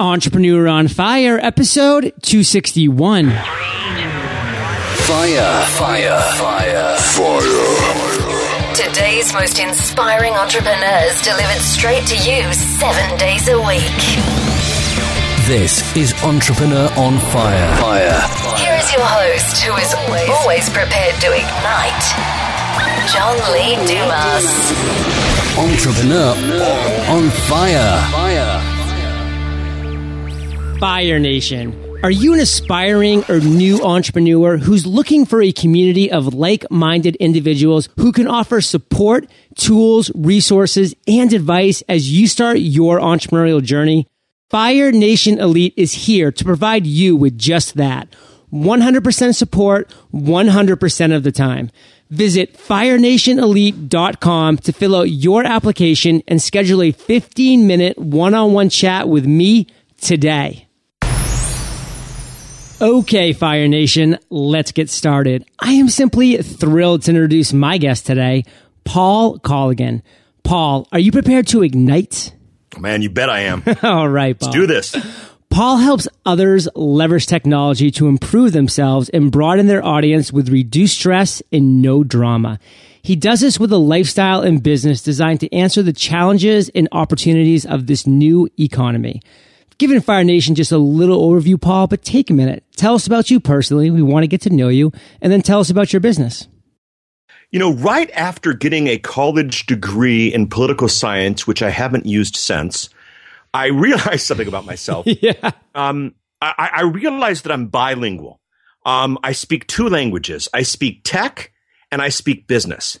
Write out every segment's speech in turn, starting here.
Entrepreneur on Fire, episode 261. Fire, fire, fire, fire. Today's most inspiring entrepreneurs delivered straight to you seven days a week. This is Entrepreneur on Fire. Fire. Here is your host, who is always, always prepared to ignite, John Lee Dumas. Entrepreneur on Fire. Fire. Fire Nation. Are you an aspiring or new entrepreneur who's looking for a community of like-minded individuals who can offer support, tools, resources, and advice as you start your entrepreneurial journey? Fire Nation Elite is here to provide you with just that. 100% support, 100% of the time. Visit firenationelite.com to fill out your application and schedule a 15 minute one-on-one chat with me today. Okay, Fire Nation, let's get started. I am simply thrilled to introduce my guest today, Paul Colligan. Paul, are you prepared to ignite? Oh, man, you bet I am. All right, Paul. Let's do this. Paul helps others leverage technology to improve themselves and broaden their audience with reduced stress and no drama. He does this with a lifestyle and business designed to answer the challenges and opportunities of this new economy. Giving Fire Nation just a little overview, Paul, but take a minute. Tell us about you personally. We want to get to know you, and then tell us about your business. You know, right after getting a college degree in political science, which I haven't used since, I realized something about myself. yeah. Um, I, I, realized that I'm bilingual. Um, I speak two languages. I speak tech and I speak business.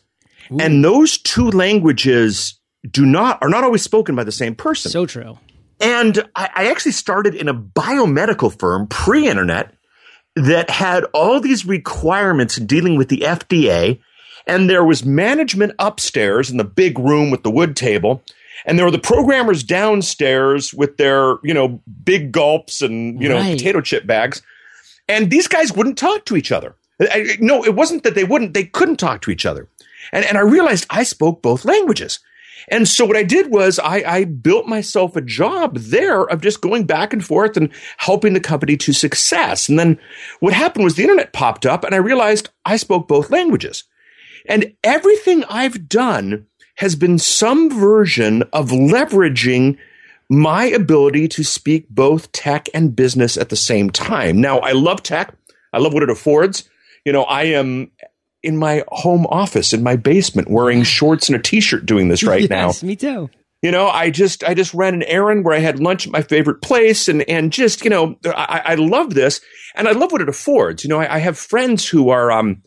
Ooh. And those two languages do not are not always spoken by the same person. So true. And I, I actually started in a biomedical firm pre internet that had all these requirements dealing with the FDA. And there was management upstairs in the big room with the wood table. And there were the programmers downstairs with their, you know, big gulps and, you know, right. potato chip bags. And these guys wouldn't talk to each other. I, no, it wasn't that they wouldn't, they couldn't talk to each other. And, and I realized I spoke both languages. And so what I did was I, I, built myself a job there of just going back and forth and helping the company to success. And then what happened was the internet popped up and I realized I spoke both languages. And everything I've done has been some version of leveraging my ability to speak both tech and business at the same time. Now, I love tech. I love what it affords. You know, I am in my home office in my basement wearing shorts and a t-shirt doing this right now. yes, now. Me too. You know, I just I just ran an errand where I had lunch at my favorite place, and and just you know, I, I love this, and I love what it affords. You know, I, I have friends who are um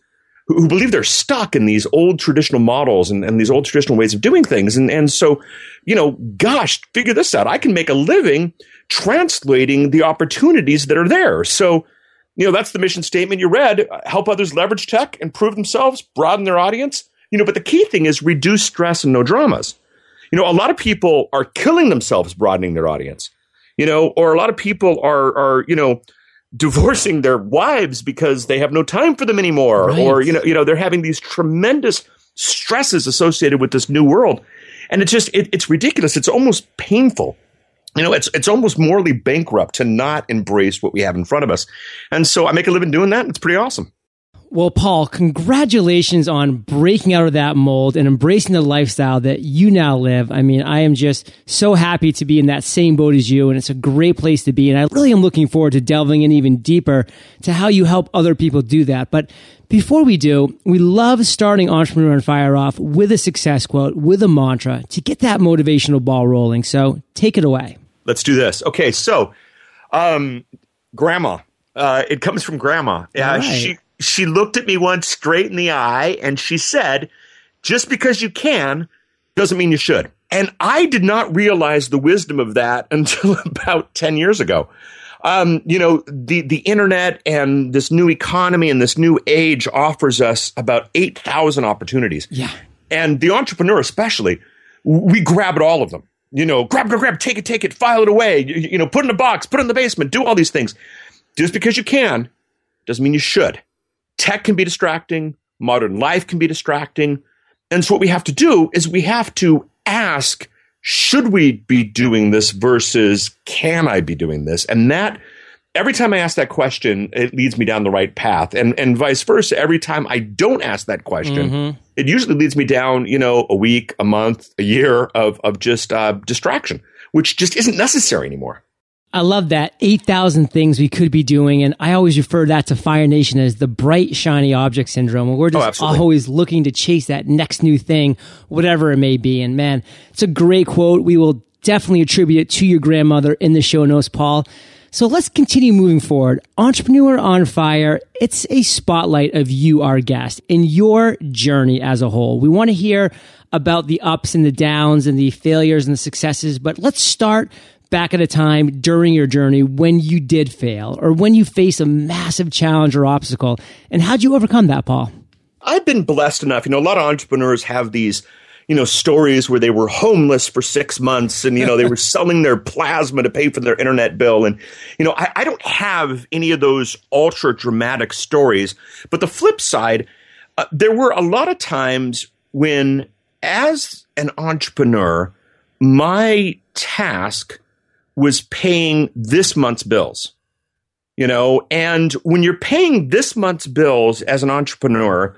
who, who, believe they're stuck in these old traditional models and, and these old traditional ways of doing things, and and so, you know, gosh, figure this out. I can make a living translating the opportunities that are there. So you know, that's the mission statement you read. Help others leverage tech, improve themselves, broaden their audience. You know, but the key thing is reduce stress and no dramas. You know, a lot of people are killing themselves broadening their audience. You know, or a lot of people are are, you know, divorcing their wives because they have no time for them anymore right. or you know, you know, they're having these tremendous stresses associated with this new world. And it's just it, it's ridiculous. It's almost painful you know, it's it's almost morally bankrupt to not embrace what we have in front of us. And so I make a living doing that. it's pretty awesome. Well, Paul, congratulations on breaking out of that mold and embracing the lifestyle that you now live. I mean, I am just so happy to be in that same boat as you, and it's a great place to be. And I really am looking forward to delving in even deeper to how you help other people do that. But before we do, we love starting Entrepreneur on Fire off with a success quote, with a mantra to get that motivational ball rolling. So take it away. Let's do this. Okay, so um, grandma. Uh, it comes from grandma. Uh, right. She she looked at me once straight in the eye and she said, "Just because you can doesn't mean you should." And I did not realize the wisdom of that until about ten years ago. Um, you know, the the internet and this new economy and this new age offers us about eight thousand opportunities. Yeah, and the entrepreneur especially, we grab at all of them you know, grab, grab, grab, take it, take it, file it away, you, you, know, put in a box, put it in the basement, do all these things. Just because you can doesn't mean you should. Tech can be distracting, modern life can be distracting. And so what we have to do is we have to ask should we be doing this versus can I be doing this? And that every time I ask that question, it leads me down the right path. And and vice versa. Every time I don't ask that question, Mm-hmm. it usually leads me down, you know, a week, a month, a year of of just uh, distraction, which just isn't necessary anymore. I love that. 8,000 things we could be doing. And I always refer that to Fire Nation as the bright, shiny object syndrome. Where we're just absolutely. always looking to chase that next new thing, whatever it may be. And man, it's a great quote. We will definitely attribute it to your grandmother in the show notes, Paul. So let's continue moving forward. Entrepreneur on Fire, it's a spotlight of you, our guest, in your journey as a whole. We want to hear about the ups and the downs and the failures and the successes, but let's start back at a time during your journey when you did fail or when you face a massive challenge or obstacle. And how'd you overcome that, Paul? I've been blessed enough. You know, a lot of entrepreneurs have these, you know, stories where they were homeless for six months and, you know, they were selling their plasma to pay for their internet bill. And, you know, I, I don't have any of those ultra dramatic stories. But the flip side, uh, there were a lot of times when, as an entrepreneur, my task was paying this month's bills you know and when you're paying this month's bills as an entrepreneur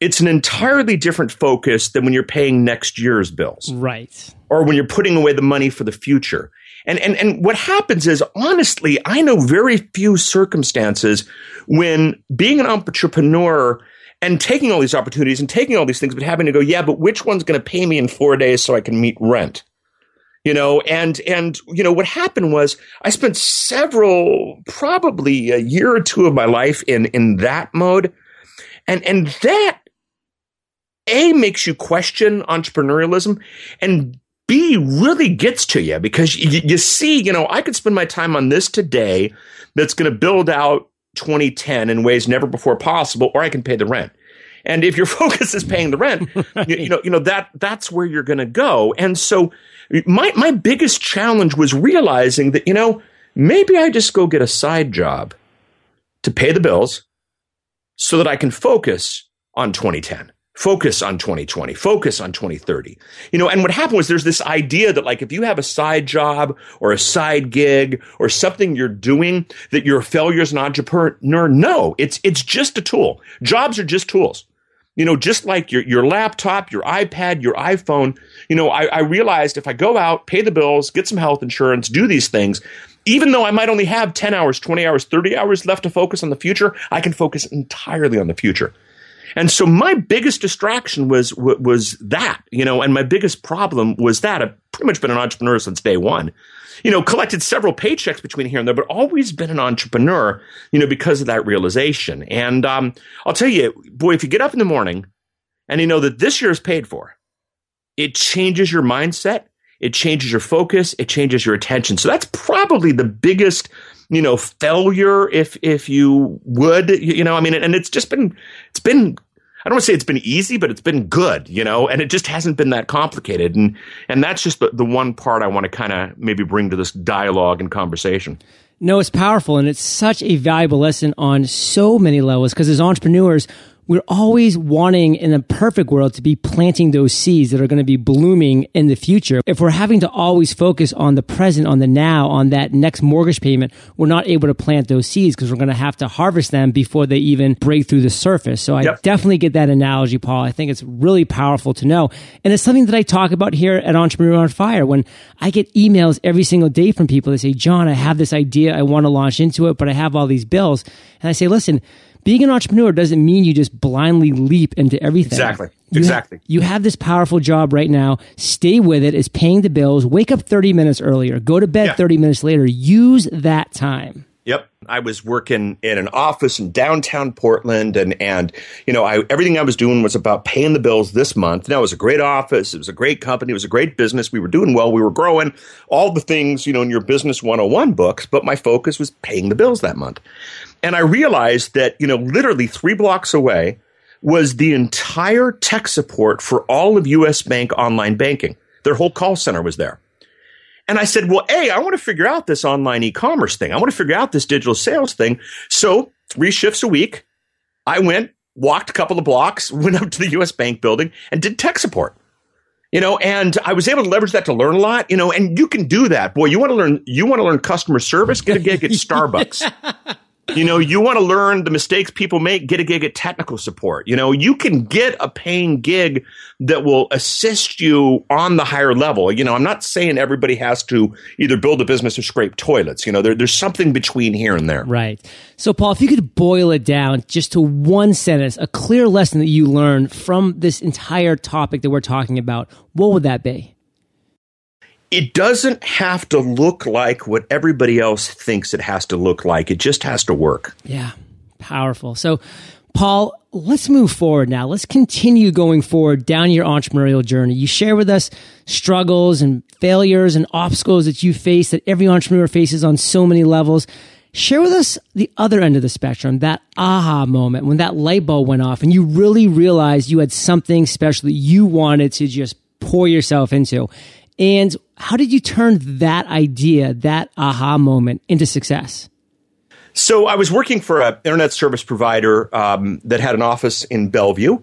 it's an entirely different focus than when you're paying next year's bills. Right. or when you're putting away the money for the future. And and and what happens is honestly i know very few circumstances when being an entrepreneur and taking all these opportunities and taking all these things but having to go yeah but which one's going to pay me in 4 days so i can meet rent? You know and and you know what happened was i spent several probably a year or two of my life in in that mode. And and that a makes you question entrepreneurialism and b really gets to you because you, you see you know i could spend my time on this today that's going to build out 2010 in ways never before possible or i can pay the rent. And if your focus is paying the rent you, you know you know that that's where you're going to go. And so my my biggest challenge was realizing that you know maybe I just go get a side job to pay the bills so that I can focus on 2010 focus on 2020 focus on 2030 you know and what happened was there's this idea that like if you have a side job or a side gig or something you're doing that you're a failure as an entrepreneur no it's it's just a tool. Jobs are just tools. You know, just like your, your laptop, your iPad, your iPhone, you know, I, I realized if I go out, pay the bills, get some health insurance, do these things, even though I might only have 10 hours, 20 hours, 30 hours left to focus on the future, I can focus entirely on the future. And so my biggest distraction was was that, you know, and my biggest problem was that I've pretty much been an entrepreneur since day one. You know, collected several paychecks between here and there, but always been an entrepreneur, you know, because of that realization. And um, I'll tell you, boy, if you get up in the morning and you know that this year is paid for, it changes your mindset, it changes your focus, it changes your attention. So that's probably the biggest you know failure if if you would you know i mean and it's just been it's been I don't want to say it's been easy, but it's been good, you know, and it just hasn't been that complicated. And and that's just the, the one part I want to kind of maybe bring to this dialogue and conversation. No, it's powerful and it's such a valuable lesson on so many levels because as entrepreneurs, we're always wanting in a perfect world to be planting those seeds that are going to be blooming in the future. If we're having to always focus on the present, on the now, on that next mortgage payment, we're not able to plant those seeds because we're going to have to harvest them before they even break through the surface. So I Yep. definitely get that analogy, Paul. I think it's really powerful to know. And it's something that I talk about here at Entrepreneur on Fire when I get emails every single day from people that say, John, I have this idea. I want to launch into it, but I have all these bills. And I say, listen, being an entrepreneur doesn't mean you just blindly leap into everything. Exactly. You Exactly. you have this powerful job right now. Stay with it. It's paying the bills. Wake up 30 minutes earlier. Go to bed Yeah. 30 minutes later. Use that time. Yep. I was working in an office in downtown Portland and and you know, I everything I was doing was about paying the bills this month. Now it was a great office, it was a great company, it was a great business. We were doing well, we were growing, all the things, you know, in your business 101 books, but my focus was paying the bills that month. And I realized that, you know, literally 3 blocks away was the entire tech support for all of US Bank online banking. Their whole call center was there. And I said, well, A, I want to figure out this online e commerce thing. I want to figure out this digital sales thing. So, three shifts a week, I went, walked a couple of blocks, went up to the US Bank building, and did tech support. You know, and I was able to leverage that to learn a lot, you know, and you can do that. Boy, you want to learn you want to learn customer service, get a gig at Starbucks. You know, you want to learn the mistakes people make, get a gig at technical support. You know, you can get a paying gig that will assist you on the higher level. You know, I'm not saying everybody has to either build a business or scrape toilets. You know, there, there's something between here and there. Right. So, Paul, if you could boil it down just to one sentence, a clear lesson that you learned from this entire topic that we're talking about, what would that be? It doesn't have to look like what everybody else thinks it has to look like. It just has to work. Yeah, powerful. So, Paul, let's move forward now. Let's continue going forward down your entrepreneurial journey. You share with us struggles and failures and obstacles that you face that every entrepreneur faces on so many levels. Share with us the other end of the spectrum, that aha moment when that light bulb went off and you really realized you had something special that you wanted to just pour yourself into. And how did you turn that idea, that aha moment, into success? So I was working for an internet service provider um, that had an office in Bellevue.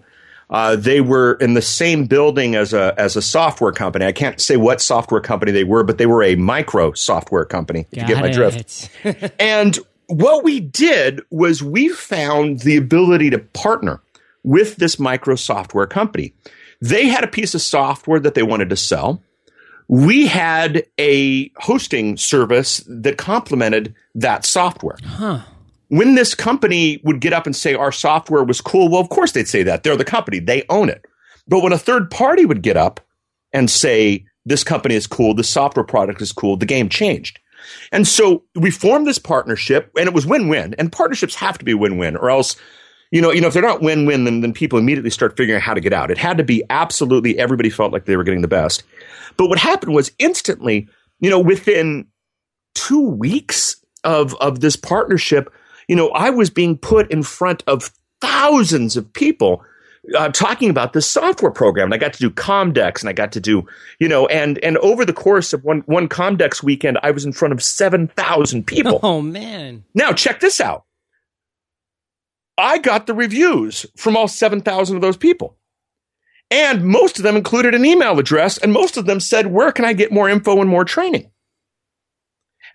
Uh, they were in the same building as a as a software company. I can't say what software company they were, but they were a micro software company. If Got you get my drift. and what we did was we found the ability to partner with this micro software company. They had a piece of software that they wanted to sell we had a hosting service that complemented that software. Huh. When this company would get up and say our software was cool, well, of course they'd say that. They're the company, they own it. But when a third party would get up and say this company is cool, the software product is cool, the game changed. And so we formed this partnership and it was win-win. And partnerships have to be win-win or else you know, you know, if they're not win-win, then, then people immediately start figuring out how to get out. It had to be absolutely everybody felt like they were getting the best. But what happened was instantly, you know, within two weeks of of this partnership, you know, I was being put in front of thousands of people uh, talking about this software program. And I got to do Comdex and I got to do, you know, and and over the course of one one Comdex weekend, I was in front of seven thousand people. Oh man! Now check this out. I got the reviews from all 7,000 of those people. And most of them included an email address, and most of them said, Where can I get more info and more training?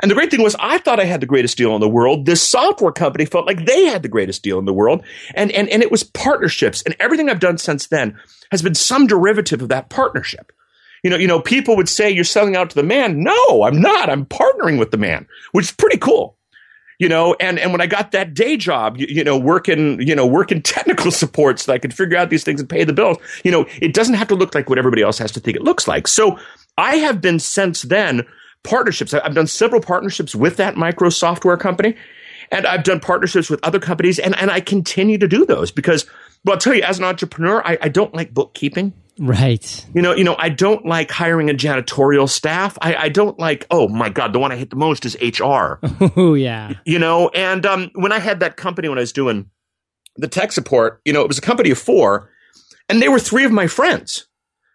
And the great thing was, I thought I had the greatest deal in the world. This software company felt like they had the greatest deal in the world. And, and, and it was partnerships. And everything I've done since then has been some derivative of that partnership. You know, you know, people would say you're selling out to the man. No, I'm not. I'm partnering with the man, which is pretty cool you know, and, and when I got that day job, you, you, know, working, you know, working technical support so I could figure out these things and pay the bills, you know, it doesn't have to look like what everybody else has to think it looks like. So I have been since then partnerships. I've done several partnerships with that micro software company and I've done partnerships with other companies and, and I continue to do those because, well, I'll tell you, as an entrepreneur, I, I don't like bookkeeping. Right. You know, you know, I don't like hiring a janitorial staff. I, I don't like, oh my God, the one I hate the most is HR. Oh yeah. You know, and um, when I had that company when I was doing the tech support, you know, it was a company of four, and they were three of my friends.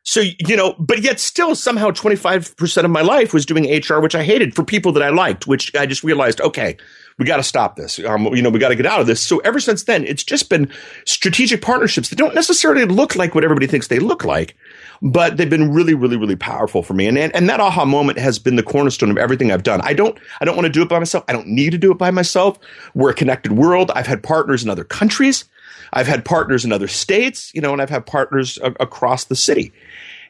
So, you know, but yet still somehow 25% of my life was doing HR, which I hated for people that I liked, which I just realized, okay, we got to stop this. Um, you know, we got to get out of this. So ever since then, it's just been strategic partnerships that don't necessarily look like what everybody thinks they look like, but they've been really, really, really powerful for me. And, and, and that aha moment has been the cornerstone of everything I've done. I don't, I don't want to do it by myself. I don't need to do it by myself. We're a connected world. I've had partners in other countries. I've had partners in other states, you know, and I've had partners a- across the city.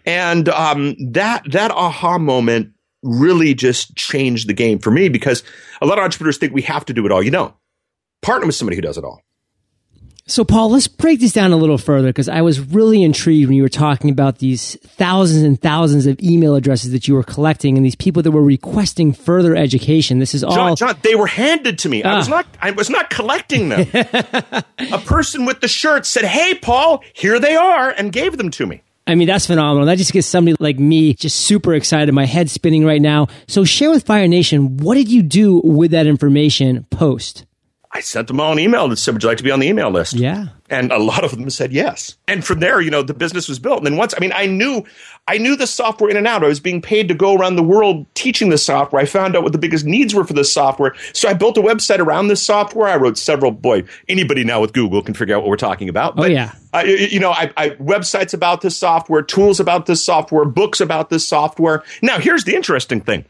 And um, that that aha moment really just changed the game for me because a lot of entrepreneurs think we have to do it all. You don't. Partner with somebody who does it all. So, Paul, let's break this down a little further because I was really intrigued when you were talking about these thousands and thousands of email addresses that you were collecting and these people that were requesting further education. This is all. John, John they were handed to me. I was Ah. not. I was not collecting them. a person with the shirt said, "Hey, Paul, here they are," and gave them to me. I mean, that's phenomenal. That just gets somebody like me just super excited. My head's spinning right now. So, share with Fire Nation, what did you do with that information post? I sent them all an email that said, Would you like to be on the email list? Yeah. And a lot of them said yes. And from there, you know, the business was built. And then once, I mean, I knew, I knew the software in and out. I was being paid to go around the world teaching the software. I found out what the biggest needs were for this software. So I built a website around this software. I wrote several, boy, anybody now with Google can figure out what we're talking about. Oh, yeah. I, you know, I, I websites about this software, tools about this software, books about this software. Now, here's the interesting thing.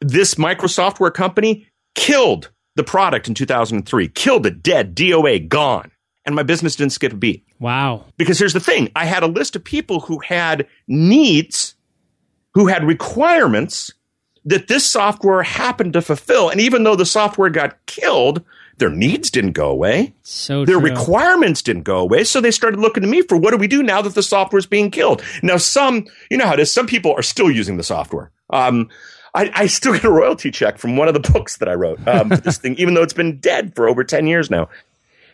This Microsoftware company killed the product in 2003, killed it dead, DOA, gone. And my business didn't skip a beat. Wow. Because here's the thing I had a list of people who had needs, who had requirements that this software happened to fulfill. And even though the software got killed, their needs didn't go away. So Their true. requirements didn't go away. So they started looking to me for what do we do now that the software is being killed? Now, some, you know how it is, some people are still using the software. Um, I, I still get a royalty check from one of the books that I wrote um, this thing, even though it's been dead for over 10 years now.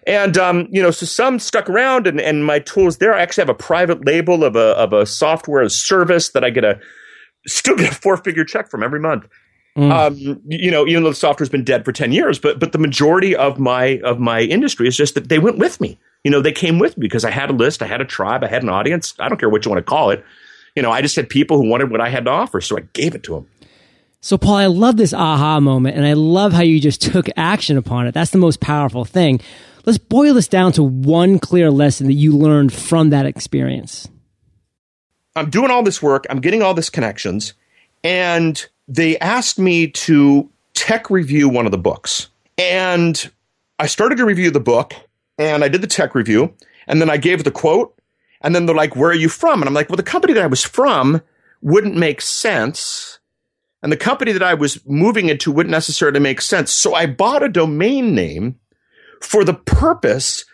And um, you know, so some stuck around, and, and my tools there. I actually have a private label of a of a software as service that I get a still get a four figure check from every month. Um, you know, even though the software's been dead for ten years, but but the majority of my of my industry is just that they went with me. You know, they came with me because I had a list, I had a tribe, I had an audience. I don't care what you want to call it. You know, I just had people who wanted what I had to offer, so I gave it to them. So, Paul, I love this aha moment, and I love how you just took action upon it. That's the most powerful thing. Let's boil this down to one clear lesson that you learned from that experience. I'm doing all this work, I'm getting all these connections, and they asked me to tech review one of the books. And I started to review the book, and I did the tech review, and then I gave the quote, and then they're like, Where are you from? And I'm like, Well, the company that I was from wouldn't make sense. And the company that I was moving into wouldn't necessarily make sense. So I bought a domain name for the purpose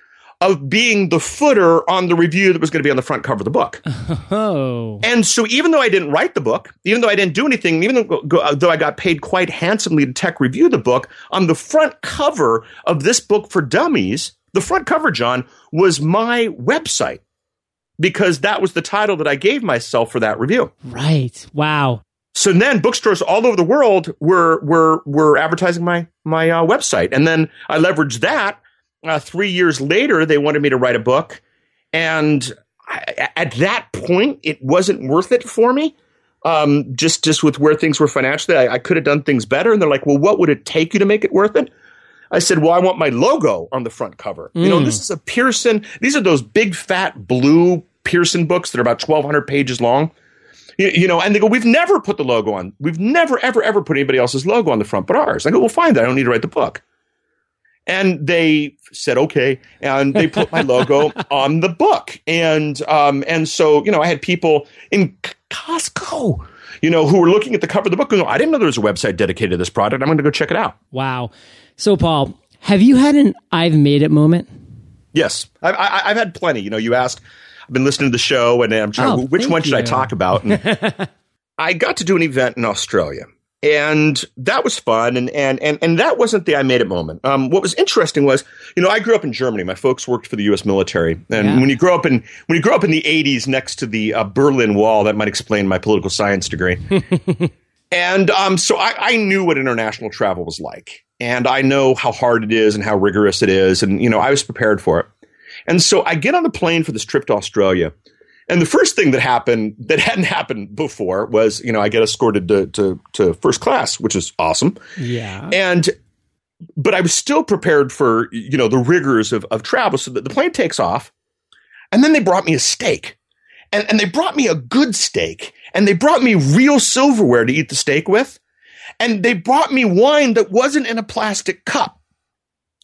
of being the footer on the review that was going to be on the front cover of the book. Oh, And so, even though I didn't write the book, even though I didn't do anything, even though, uh, though I got paid quite handsomely to tech review the book, on the front cover of this book for dummies, the front cover, John, was my website because that was the title that I gave myself for that review. right. Wow. So then bookstores all over the world were were were advertising my my uh, website, and then I leveraged that. Uh, three years later, they wanted me to write a book, and I, at that point, it wasn't worth it for me. Um, just just with where things were financially, I, I could have done things better. And they're like, "Well, what would it take you to make it worth it?" I said, "Well, I want my logo on the front cover. You know, this is a Pearson. These are those big fat blue Pearson books that are about twelve hundred pages long." You, you know, and they go, we've never put the logo on. We've never, ever, ever put anybody else's logo on the front but ours. I go, well, fine, then I don't need to write the book. And they said, okay. And they put my logo on the book. And, um, and so, you know, I had people in Costco, you know, who were looking at the cover of the book and go, I didn't know there was a website dedicated to this product. I'm going to go check it out. Wow. So, Paul, have you had an I've made it moment? Yes, I've, I've had plenty. You know, you asked, I've been listening to the show, and I'm trying. Oh, which one should I talk about? And I got to do an event in Australia, and that was fun. And and and and that wasn't the I made it moment. Um, what was interesting was, you know, I grew up in Germany. My folks worked for the U.S. military, and Yeah. when you grow up in when you grow up in the '80s next to the uh, Berlin Wall, that might explain my political science degree. And um, so I, I knew what international travel was like. And I know how hard it is and how rigorous it is. And, you know, I was prepared for it. And so I get on the plane for this trip to Australia. And the first thing that happened that hadn't happened before was, you know, I get escorted to, to, to first class, which is awesome. Yeah. And, but I was still prepared for, you know, the rigors of, of travel. So that the plane takes off. And then they brought me a steak. And, and they brought me a good steak. And they brought me real silverware to eat the steak with. And they brought me wine that wasn't in a plastic cup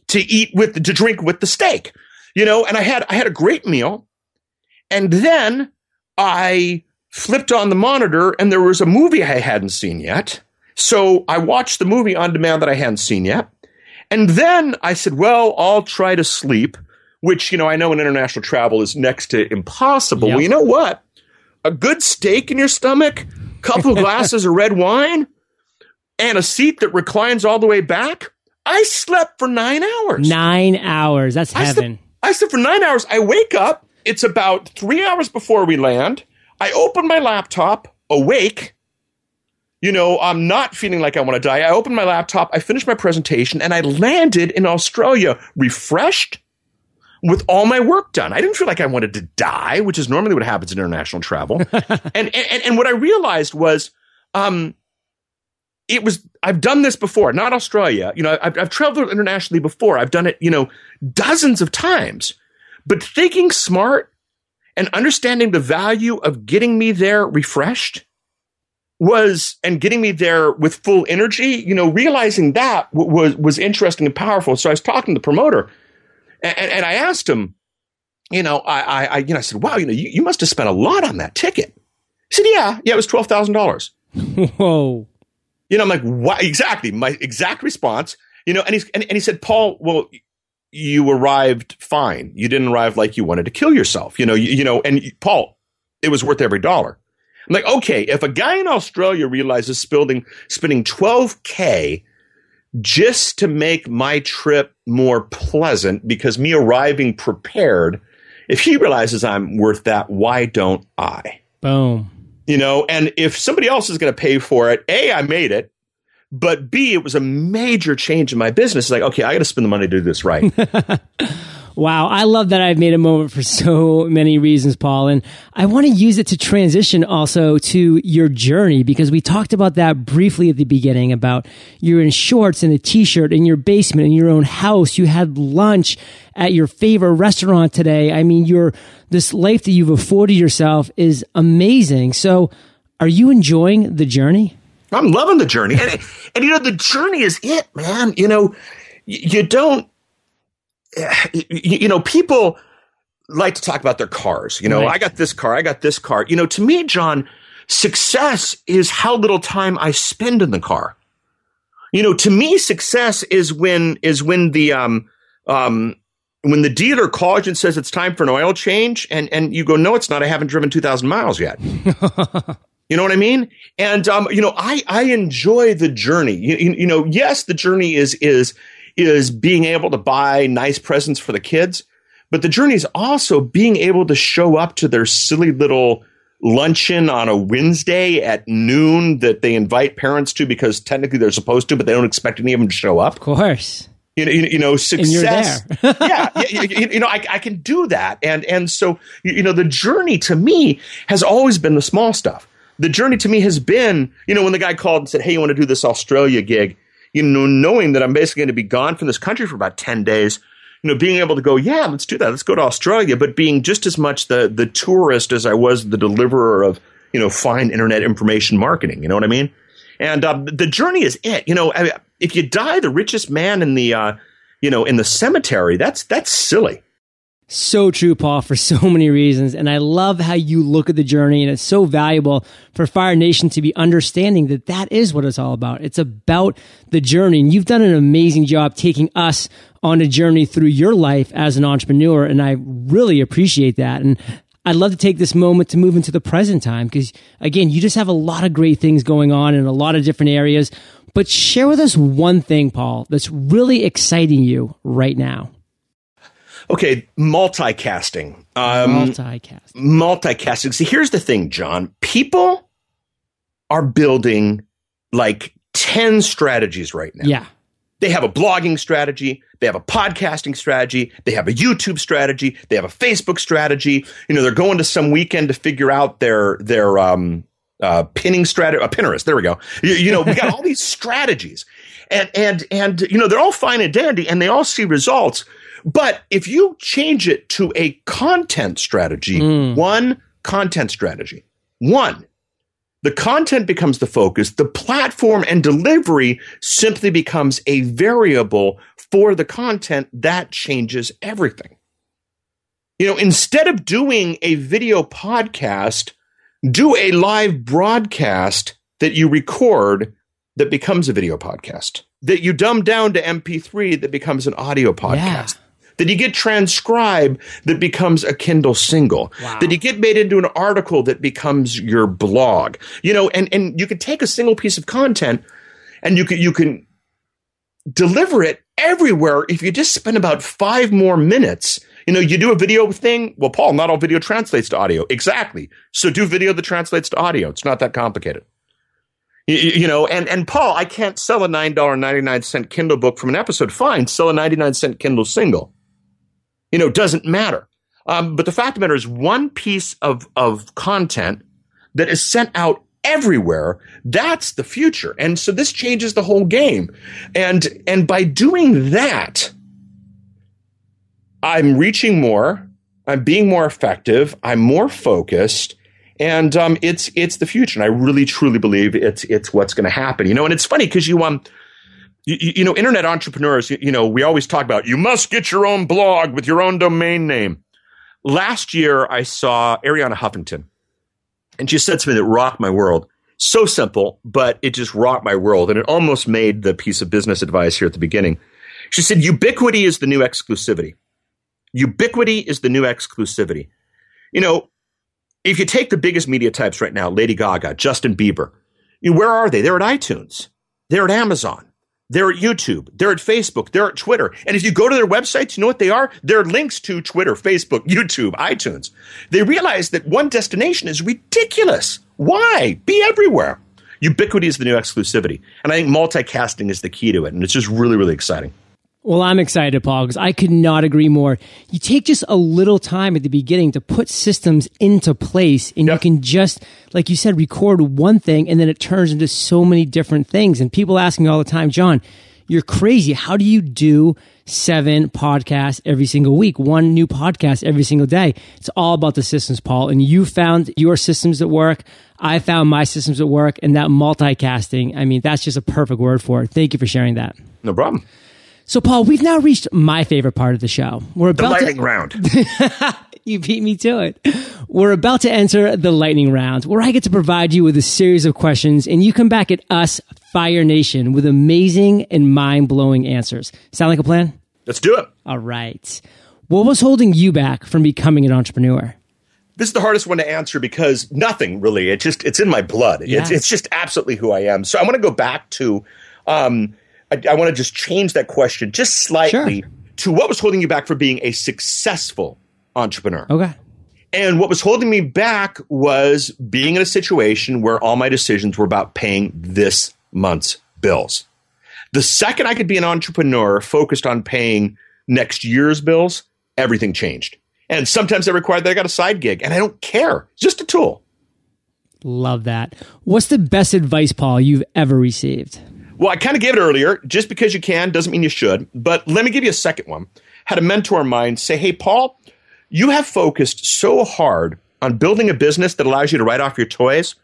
to eat with, to drink with the steak. You know, and I had, I had a great meal. And then I flipped on the monitor and there was a movie I hadn't seen yet. So I watched the movie on demand that I hadn't seen yet. And then I said, well, I'll try to sleep, which, you know, I know in international travel is next to impossible. Yep. Well, you know what? A good steak in your stomach, a couple glasses of red wine, and a seat that reclines all the way back. I slept for nine hours. Nine hours. That's heaven. I slept for nine hours. I wake up. It's about three hours before we land. I open my laptop, awake. you know, I'm not feeling like I want to die. I open my laptop, I finish my presentation, and I landed in Australia refreshed with all my work done. I didn't feel like I wanted to die, which is normally what happens in international travel. and, and and what I realized was, um, it was I've done this before, not Australia. You know, I've, I've traveled internationally before. I've done it, you know, dozens of times. But thinking smart and understanding the value of getting me there refreshed was and getting me there with full energy you know realizing that w- was was interesting and powerful so i was talking to the promoter and, and i asked him you know I, I you know i said wow you know you, you must have spent a lot on that ticket he said yeah yeah it was $12000 Whoa. You know i'm like what exactly my exact response you know and he's and, and he said paul well you arrived fine you didn't arrive like you wanted to kill yourself you know you, you know and paul it was worth every dollar I'm like, okay, if a guy in Australia realizes spending spending 12k just to make my trip more pleasant because me arriving prepared, if he realizes I'm worth that, why don't I? Boom. You know, and if somebody else is going to pay for it, A, I made it, but B, it was a major change in my business. It's like, okay, I got to spend the money to do this right. Wow, I love that I've made a moment for so many reasons, Paul. And I want to use it to transition also to your journey because we talked about that briefly at the beginning about you're in shorts and a t-shirt in your basement in your own house. You had lunch at your favorite restaurant today. I mean, your this life that you've afforded yourself is amazing. So are you enjoying the journey? I'm loving the journey. And, and you know, the journey is it, man. You know, you don't, you know, people like to talk about their cars. You know, Right. I got this car, I got this car. You know, to me, John, success is how little time I spend in the car. You know, to me, success is when is when the um um when the dealer calls you and says it's time for an oil change, and and you go, no, it's not. I haven't driven two thousand miles yet. You know what I mean? And um, you know, I I enjoy the journey. You, you, you know, yes, the journey is is is being able to buy nice presents for the kids, but the journey is also being able to show up to their silly little luncheon on a Wednesday at noon that they invite parents to because technically they're supposed to, but they don't expect any of them to show up. Of course. You know, you, know, success. yeah, you, you know, I, I can do that, and and so you know, the journey to me has always been the small stuff. The journey to me has been, you know, when the guy called and said, "Hey, you want to do this Australia gig?" You know, knowing that I'm basically going to be gone from this country for about ten days. You know, being able to go, yeah, let's do that. Let's go to Australia, but being just as much the the tourist as I was the deliverer of, you know, fine internet information marketing. You know what I mean? And uh, the journey is it. You know, if you die the richest man in the, uh, you know, in the cemetery, that's that's silly. So true, Paul, for so many reasons. And I love how you look at the journey. And it's so valuable for Fire Nation to be understanding that that is what it's all about. It's about the journey. And you've done an amazing job taking us on a journey through your life as an entrepreneur. And I really appreciate that. And I'd love to take this moment to move into the present time because, again, you just have a lot of great things going on in a lot of different areas. But share with us one thing, Paul, that's really exciting you right now. Okay, multicasting. Um, Multicast. multicasting. See, here's the thing, John. People are building like 10 strategies right now. Yeah. They have a blogging strategy, they have a podcasting strategy, they have a YouTube strategy, they have a Facebook strategy. You know, they're going to some weekend to figure out their their um uh pinning strategy, a uh, Pinterest. There we go. You, you know, we got all these strategies. And and and you know, they're all fine and dandy and they all see results. But if you change it to a content strategy, hmm. one content strategy, one, the content becomes the focus. The platform and delivery simply becomes a variable for the content that changes everything. You know, instead of doing a video podcast, do a live broadcast that you record that becomes a video podcast, that you dumb down to MP3 that becomes an audio podcast. That you get transcribed that becomes a Kindle single. That you get made into an article that becomes your blog. You know, and, and you can take a single piece of content and you can you can deliver it everywhere if you just spend about five more minutes. You know, you do a video thing. Well, Paul, not all video translates to audio. Exactly. So do video that translates to audio. It's not that complicated. You, you know, and, and Paul, I can't sell a $9.99 Kindle book from an episode. Fine, sell a 99 cent Kindle single. You know, doesn't matter. Um, but the fact of the matter is, one piece of, of content that is sent out everywhere, that's the future. And so this changes the whole game. And, and by doing that, I'm reaching more. I'm being more effective. I'm more focused. And um, it's it's the future, and I really truly believe it's it's what's going to happen. You know, and it's funny because you um you, you, know internet entrepreneurs. You, you know, we always talk about you must get your own blog with your own domain name. Last year, I saw Arianna Huffington, and she said something that rocked my world. So simple, but it just rocked my world, and it almost made the piece of business advice here at the beginning. She said, "Ubiquity is the new exclusivity." Ubiquity is the new exclusivity. You know, if you take the biggest media types right now, Lady Gaga, Justin Bieber, you where are they? They're at iTunes. They're at Amazon. They're at YouTube. They're at Facebook. They're at Twitter. And if you go to their websites, you know what they are? They're links to Twitter, Facebook, YouTube, iTunes. They realize that one destination is ridiculous. Why? Be everywhere. Ubiquity is the new exclusivity. And I think multicasting is the key to it. And it's just really, really exciting. Well, I'm excited, Paul, because I could not agree more. You take just a little time at the beginning to put systems into place and yep. you can just, like you said, record one thing and then it turns into so many different things. And people ask me all the time, John, you're crazy. How do you do seven podcasts every single week? One new podcast every single day. It's all about the systems, Paul. And you found your systems at work. I found my systems at work and that multicasting. I mean, that's just a perfect word for it. Thank you for sharing that. No problem. So, Paul, we've now reached my favorite part of the show. We're about the lightning to- round. you beat me to it. We're about to enter the lightning round, where I get to provide you with a series of questions, and you come back at us, Fire Nation, with amazing and mind blowing answers. Sound like a plan? Let's do it. All right. What was holding you back from becoming an entrepreneur? This is the hardest one to answer because nothing really. It just it's in my blood. Yes. It's, it's just absolutely who I am. So I want to go back to um, I, I want to just change that question just slightly sure. to what was holding you back from being a successful entrepreneur. Okay. And what was holding me back was being in a situation where all my decisions were about paying this month's bills. The second I could be an entrepreneur focused on paying next year's bills, everything changed. And sometimes that required that I got a side gig, and I don't care. It's just a tool. Love that. What's the best advice, Paul, you've ever received? Well, I kind of gave it earlier. Just because you can doesn't mean you should. But let me give you a second one. Had a mentor of mine say, Hey, Paul, you have focused so hard on building a business that allows you to write off your toys.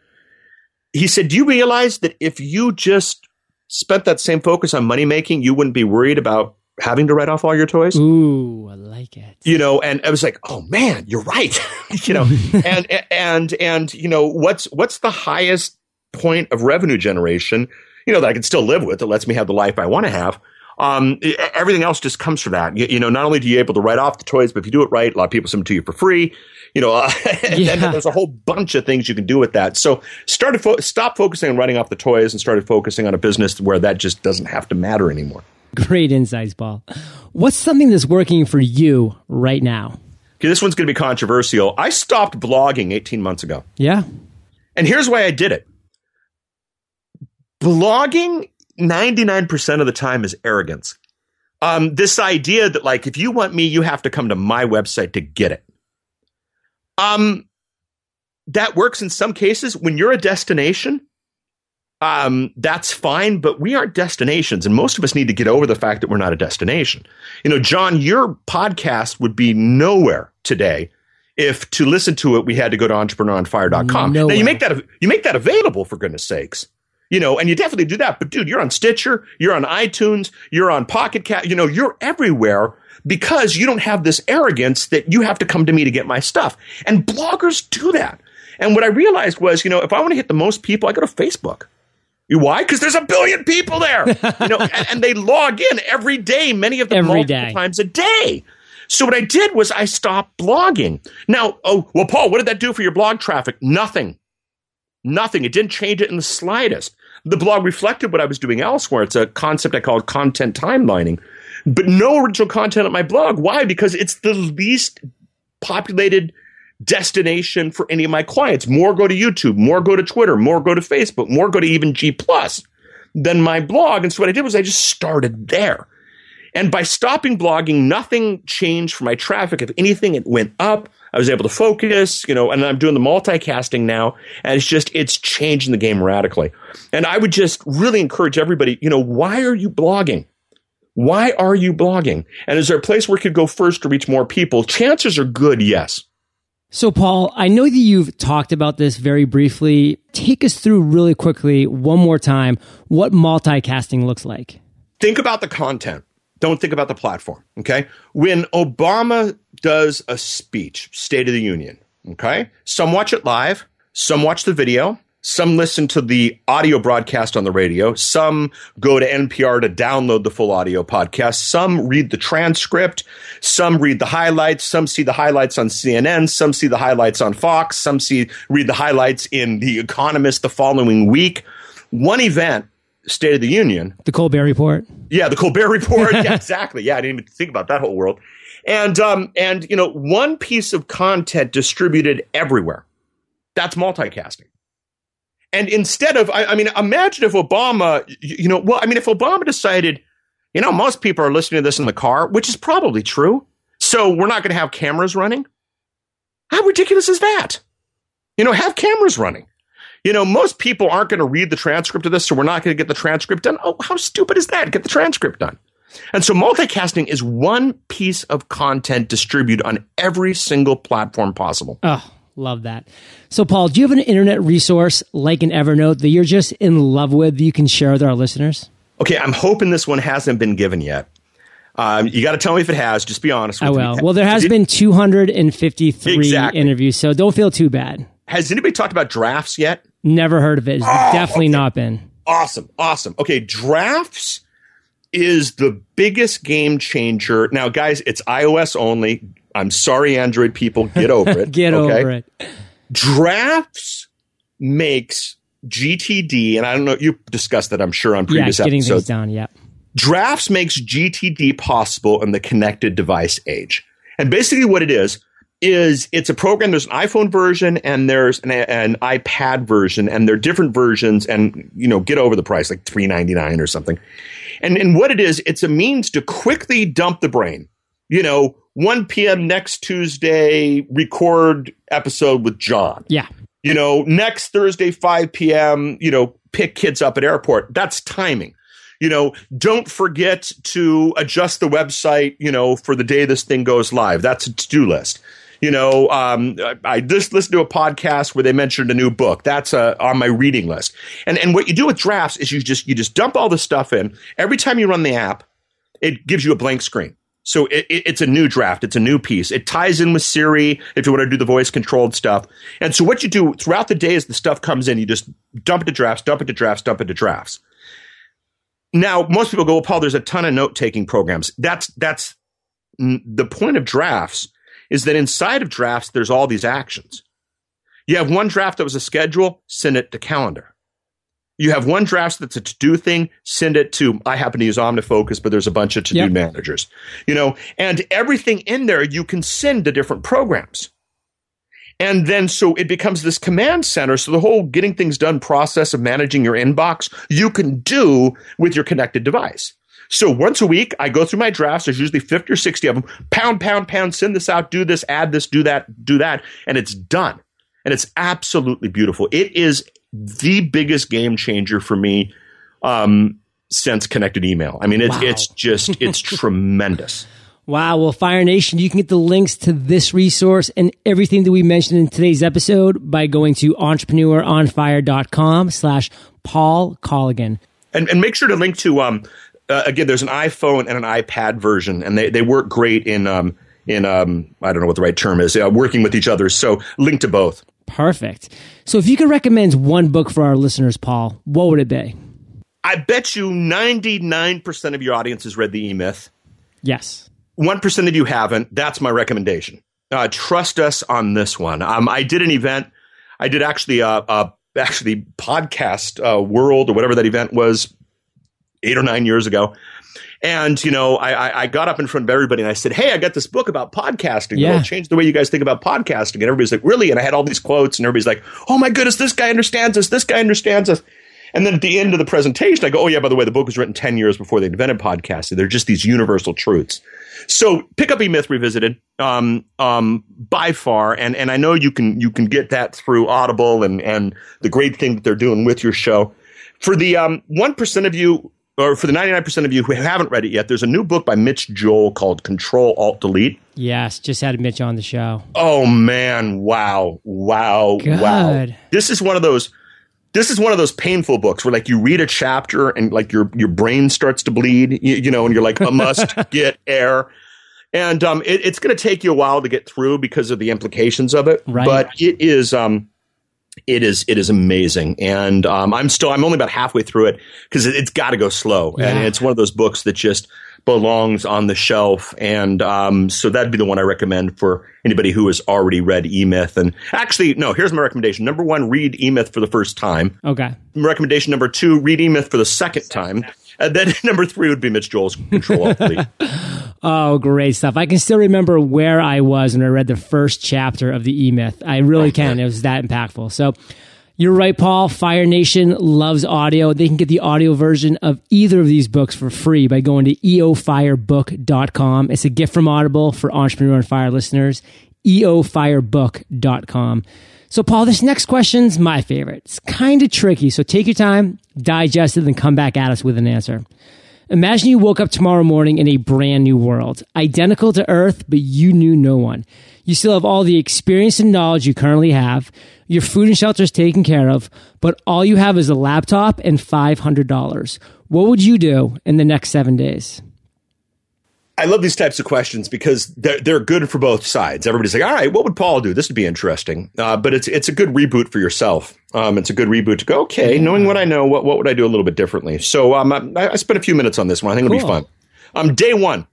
He said, Do you realize that if you just spent that same focus on money making, you wouldn't be worried about having to write off all your toys? Ooh, I like it. You know, and I was like, oh man, you're right. you know, and and and you know, what's what's the highest point of revenue generation you know, that I can still live with that lets me have the life I want to have. Um, everything else just comes from that. You, you, know, not only do you able to write off the toys, but if you do it right, a lot of people send them to you for free. You know, uh, yeah. and there's a whole bunch of things you can do with that. So started fo- stop focusing on writing off the toys and started focusing on a business where that just doesn't have to matter anymore. Great insights, Paul. What's something that's working for you right now? Okay, this one's going to be controversial. I stopped blogging 18 months ago. Yeah. And here's why I did it blogging 99% of the time is arrogance. Um, this idea that like if you want me, you have to come to my website to get it. Um, that works in some cases. When you're a destination, um, that's fine, but we aren't destinations, and most of us need to get over the fact that we're not a destination. You know, John, your podcast would be nowhere today if to listen to it we had to go to entrepreneuronfire.com. Nowhere. Now you make that you make that available for goodness sakes you know, and you definitely do that. But dude, you're on Stitcher, you're on iTunes, you're on Pocket Casts, you know, you're everywhere because you don't have this arrogance that you have to come to me to get my stuff. And bloggers do that. And what I realized was, you know, if I want to hit the most people, I go to Facebook. Why? Because there's a billion people there, you know, and, and, they log in every day, many of them every multiple day. times a day. So what I did was I stopped blogging. Now, oh well, Paul, what did that do for your blog traffic? Nothing. Nothing. It didn't change it in the slightest. The blog reflected what I was doing elsewhere. It's a concept I call content timelining, but no original content on my blog. Why? Because it's the least populated destination for any of my clients. More go to YouTube, more go to Twitter, more go to Facebook, more go to even G plus than my blog. And so what I did was I just started there. And by stopping blogging, nothing changed for my traffic. If anything, it went up. I was able to focus, you know, and I'm doing the multicasting now. And it's just, it's changing the game radically. And I would just really encourage everybody, you know, why are you blogging? Why are you blogging? And is there a place where you could go first to reach more people? Chances are good, yes. So, Paul, I know that you've talked about this very briefly. Take us through really quickly, one more time, what multicasting looks like. Think about the content. Don't think about the platform. Okay. When Obama does a speech, State of the Union, okay, some watch it live, some watch the video, some listen to the audio broadcast on the radio. Some go to NPR to download the full audio podcast. Some read the transcript. Some read the highlights. Some see the highlights on CNN. Some see the highlights on Fox. Some see read the highlights in The Economist the following week. One event, State of the Union, The Colbert Report. yeah, the Colbert Report. yeah, exactly. Yeah, I didn't even think about that whole world. And um, and you know, one piece of content distributed everywhere. That's multicasting. And instead of, I, I mean, imagine if Obama, you, you know, well, I mean, if Obama decided, you know, most people are listening to this in the car, which is probably true. So we're not going to have cameras running. How ridiculous is that? You know, have cameras running. You know, most people aren't going to read the transcript of this, so we're not going to get the transcript done. Oh, how stupid is that? Get the transcript done. And so multicasting is one piece of content distributed on every single platform possible. Oh, love that. So, Paul, do you have an internet resource like an Evernote that you're just in love with that you can share with our listeners? Okay, I'm hoping this one hasn't been given yet. Um, you got to tell me if it has. Just be honest. With I will. Me. Well, there has Did- been 253 Exactly. interviews, so don't feel too bad. Has anybody talked about drafts yet? Never heard of it. It's Oh, definitely not been. Awesome, awesome. Okay, drafts is the biggest game changer. Now, guys, it's iOS only. I'm sorry, Android people, get over it. Get okay? over it. Drafts makes GTD, and I don't know, you discussed that, I'm sure, on Yeah, previous getting episodes. things down. Yeah. Drafts makes GTD possible in the connected device age. And basically, what it is, is it's a program. There's an iPhone version and there's an, an iPad version, and they're different versions. And you know, get over the price, like three ninety nine or something. And and what it is, it's a means to quickly dump the brain. You know, one p.m. next Tuesday, record episode with John Yeah. you know, next Thursday, 5 p.m., you know, pick kids up at airport. That's timing. You know, don't forget to adjust the website, you know, for the day this thing goes live. That's a to do list. You know, um, I, just listened to a podcast where they mentioned a new book. That's uh, on my reading list. And and what you do with drafts is you just you just dump all the stuff in. Every time you run the app, it gives you a blank screen. So it, it, it's a new draft. It's a new piece. It ties in with Siri if you want to do the voice controlled stuff. And so what you do throughout the day as the stuff comes in, you just dump it to drafts, dump it to drafts, dump it to drafts. Now, most people go, well, Paul, there's a ton of note taking programs. That's, that's the point of drafts is that inside of drafts, there's all these actions. You have one draft that was a schedule, send it to calendar. You have one draft that's a to do thing, send it to, I happen to use OmniFocus, but there's a bunch of to do Yep. managers, you know, and everything in there you can send to different programs. And then so it becomes this command center. So the whole getting things done process of managing your inbox, you can do with your connected device. So once a week, I go through my drafts. There's usually 50 or 60 of them. Pound, pound, pound, send this out, do this, add this, do that, do that. And it's done. And it's absolutely beautiful. It is the biggest game changer for me um, since connected email. I mean, it's, Wow. it's just, it's tremendous. Wow. Well, Fire Nation, you can get the links to this resource and everything that we mentioned in today's episode by going to entrepreneuronfire.com slash Paul Colligan. and and make sure to link to um uh, again there's an iphone and an ipad version and they, they work great in um in um i don't know what the right term is uh, working with each other. So link to both. Perfect. So if you could recommend one book for our listeners, Paul, what would it be? i bet you 99% of your audience has read the e-myth. Yes. 1% of you haven't. That's my recommendation. Uh, trust us on this one. Um, i did an event. I did actually uh, uh actually podcast uh, world or whatever that event was eight or nine years ago. And, you know, I, I, I got up in front of everybody and I said, Hey, I got this book about podcasting. Yeah. It'll change the way you guys think about podcasting. And everybody's like, Really? And I had all these quotes and everybody's like, Oh my goodness, this guy understands us. This guy understands us. And then at the end of the presentation, I go, Oh yeah, by the way, the book was written 10 years before they invented podcasting. They're just these universal truths. So pick up E Myth Revisited, um, um, by far, and and I know you can you can get that through Audible and and the great thing that they're doing with your show. For the um one percent of you, or for the ninety nine percent of you who haven't read it yet, there's a new book by Mitch Joel called Control Alt Delete. Yes, just had Mitch on the show. Oh man, wow, wow, wow! This is one of those. This is one of those painful books where, like, you read a chapter and like your your brain starts to bleed, you, you know, and you're like, I must get air. And um, it, it's going to take you a while to get through because of the implications of it. Right. But it is um, it is it is amazing, and um, I'm still I'm only about halfway through it because it, it's got to go slow, and it's one of those books that just belongs on the shelf, and um, so that'd be the one I recommend for anybody who has already read E Myth. And actually, no, here's my recommendation: number one, read E Myth for the first time. Okay. Recommendation number two, read E Myth for the second time. And then number three would be Mitch Joel's Control Oh, great stuff. I can still remember where I was when I read the first chapter of the E Myth. I really can. It was that impactful. So you're right, Paul. Fire Nation loves audio. They can get the audio version of either of these books for free by going to eofirebook.com. It's a gift from Audible for Entrepreneur on Fire listeners. Eofirebook.com. So, Paul, this next question's my favorite. It's kind of tricky, so take your time, digest it, and come back at us with an answer. Imagine you woke up tomorrow morning in a brand new world, identical to Earth, but you knew no one. You still have all the experience and knowledge you currently have. Your food and shelter is taken care of, but all you have is a laptop and $500. What would you do in the next seven days? I love these types of questions because they're, they're good for both sides. Everybody's like, all right, what would Paul do? This would be interesting. Uh, but it's, it's a good reboot for yourself. Um, it's a good reboot to go, okay, knowing what I know, what, what would I do a little bit differently? So um, I, I spent a few minutes on this one. I think it'll be fun. Um, day one,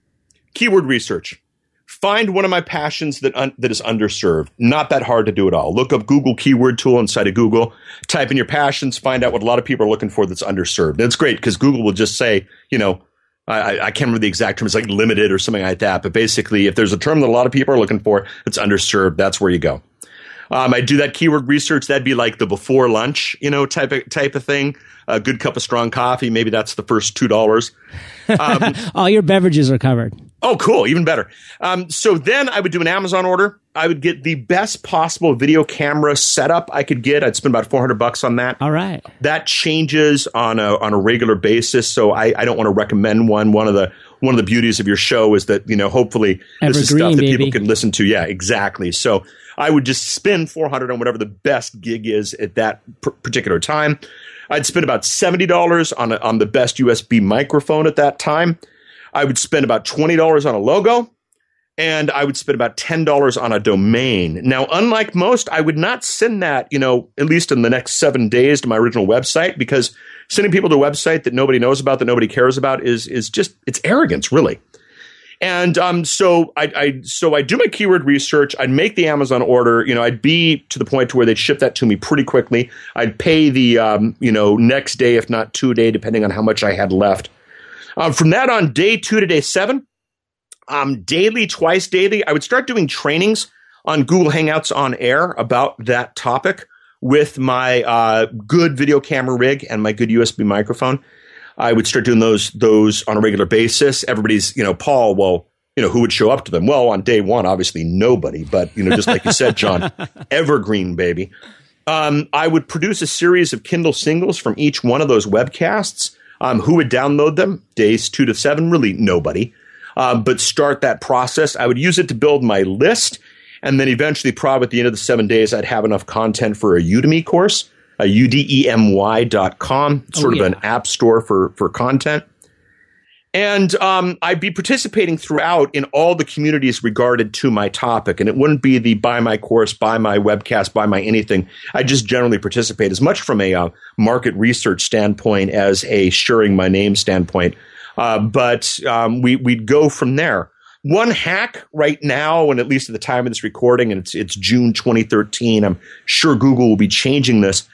keyword research. Find one of my passions that un- that is underserved. Not that hard to do at all. Look up Google keyword tool inside of Google. Type in your passions. Find out what a lot of people are looking for that's underserved. It's great because Google will just say, you know, I, I- can't remember the exact term. It's like limited or something like that. But basically, if there's a term that a lot of people are looking for, it's underserved. That's where you go. Um, I do that keyword research. That'd be like the before lunch, you know, type of type of thing. A good cup of strong coffee. Maybe that's the first two dollars. All your beverages are covered. Oh, cool. Even better. Um, so then I would do an Amazon order. I would get the best possible video camera setup I could get. I'd spend about 400 bucks on that. All right. That changes on a, on a regular basis. So I, I don't want to recommend one. One of the, one of the beauties of your show is that, you know, hopefully this is stuff that baby. people can listen to. Yeah, exactly. So I would just spend 400 on whatever the best gig is at that p- particular time. I'd spend about $70 on, a, on the best USB microphone at that time. I would spend about $20 on a logo and I would spend about $10 on a domain. Now, unlike most, I would not send that, you know, at least in the next seven days to my original website because sending people to a website that nobody knows about, that nobody cares about is, is just, it's arrogance, really. And um, so I, I so I do my keyword research. I'd make the Amazon order. You know, I'd be to the point to where they'd ship that to me pretty quickly. I'd pay the um, you know next day, if not two day, depending on how much I had left. Um, from that on, day two to day seven, um, daily, twice daily, I would start doing trainings on Google Hangouts on air about that topic with my uh, good video camera rig and my good USB microphone. I would start doing those those on a regular basis. Everybody's, you know, Paul, well, you know, who would show up to them? Well, on day one, obviously nobody, but you know, just like you said, John, evergreen baby. Um, I would produce a series of Kindle singles from each one of those webcasts. Um, who would download them? Days two to seven, really nobody. Um, but start that process. I would use it to build my list. And then eventually, probably at the end of the seven days, I'd have enough content for a Udemy course, a udemy dot com, sort yeah. of an app store for, for content. And um, I'd be participating throughout in all the communities regarded to my topic. And it wouldn't be the buy my course, buy my webcast, buy my anything. I just generally participate as much from a uh, market research standpoint as a sharing my name standpoint. Uh, but um, we, we'd go from there. One hack right now, and at least at the time of this recording, and it's, it's June 2013, I'm sure Google will be changing this.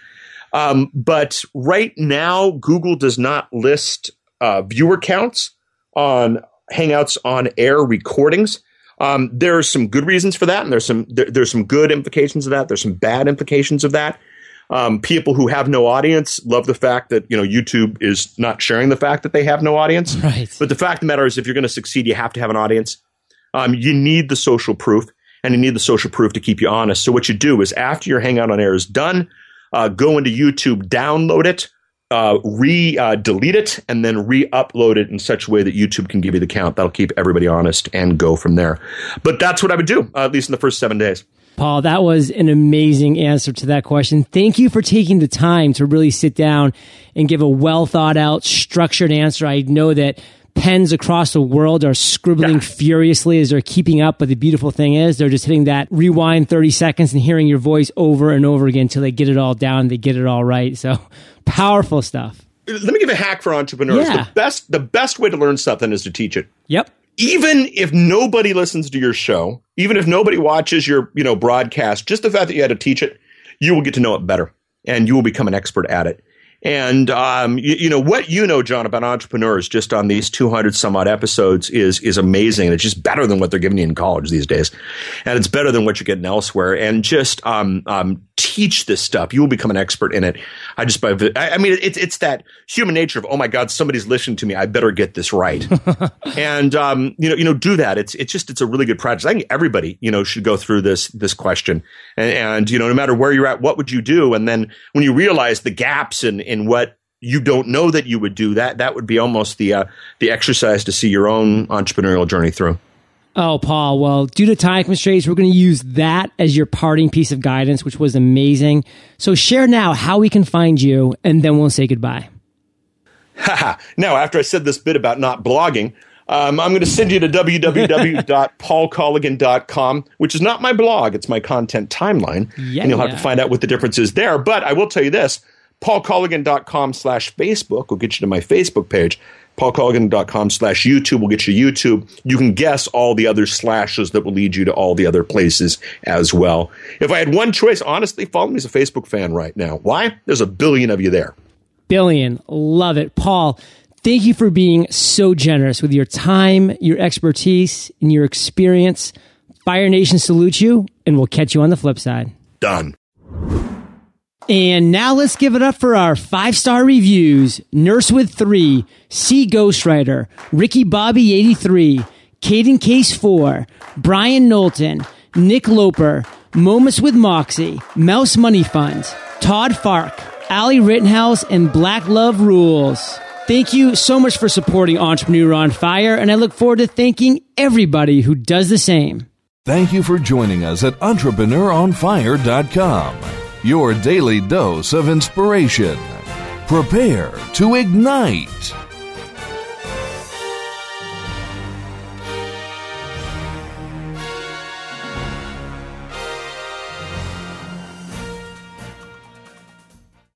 Um, but right now, Google does not list uh, viewer counts on Hangouts on air recordings. Um, are some good reasons for that, and there's some there, there's some good implications of that. There's some bad implications of that. Um, people who have no audience love the fact that you know YouTube is not sharing the fact that they have no audience. Right. But the fact of the matter is, if you're going to succeed, you have to have an audience. Um, you need the social proof, and you need the social proof to keep you honest. So what you do is after your Hangout on Air is done, uh, go into YouTube, download it, uh, re uh, delete it, and then re upload it in such a way that YouTube can give you the count. That'll keep everybody honest and go from there. But that's what I would do, uh, at least in the first seven days. Paul, that was an amazing answer to that question. Thank you for taking the time to really sit down and give a well thought out, structured answer. I know that pens across the world are scribbling Yeah. furiously as they're keeping up. But the beautiful thing is they're just hitting that rewind 30 seconds and hearing your voice over and over again until they get it all down. They get it all right. So powerful stuff. Let me give a hack for entrepreneurs. Yeah. The best the best way to learn something is to teach it. Yep. even if nobody listens to your show, even if nobody watches your, you know, broadcast, just the fact that you had to teach it, you will get to know it better and you will become an expert at it. And um, you, you know what you know, John, about entrepreneurs just on these 200 some odd episodes is is amazing. It's just better than what they're giving you in college these days, and it's better than what you're getting elsewhere. And just um, um, teach this stuff. You will become an expert in it. I just by I, I mean it's it's that human nature of oh my god somebody's listening to me. I better get this right. and um, you know you know do that. It's it's just it's a really good practice. I think everybody you know should go through this this question. And, and you know no matter where you're at, what would you do? And then when you realize the gaps in in what you don't know that you would do that that would be almost the uh, the exercise to see your own entrepreneurial journey through. Oh, Paul. Well, due to time constraints, we're going to use that as your parting piece of guidance, which was amazing. So share now how we can find you, and then we'll say goodbye. Now, after I said this bit about not blogging, um, I'm going to send you to www.paulcolligan.com, which is not my blog, it's my content timeline. Yeah, and you'll have yeah. to find out what the difference is there. But I will tell you this paulcolligan.com slash Facebook will get you to my Facebook page. paulcolligan.com slash YouTube will get you to YouTube. You can guess all the other slashes that will lead you to all the other places as well. If I had one choice, honestly, follow me as a Facebook fan right now. Why? There's a billion of you there. Billion. Love it. Paul, thank you for being so generous with your time, your expertise, and your experience. Fire Nation salutes you, and we'll catch you on the flip side. Done. And now let's give it up for our five star reviews Nurse with three, C Ghostwriter, Ricky Bobby 83, Caden Case 4, Brian Knowlton, Nick Loper, Moments with Moxie, Mouse Money Fund, Todd Fark, Ali Rittenhouse, and Black Love Rules. Thank you so much for supporting Entrepreneur on Fire, and I look forward to thanking everybody who does the same. Thank you for joining us at EntrepreneuronFire.com, your daily dose of inspiration. Prepare to ignite.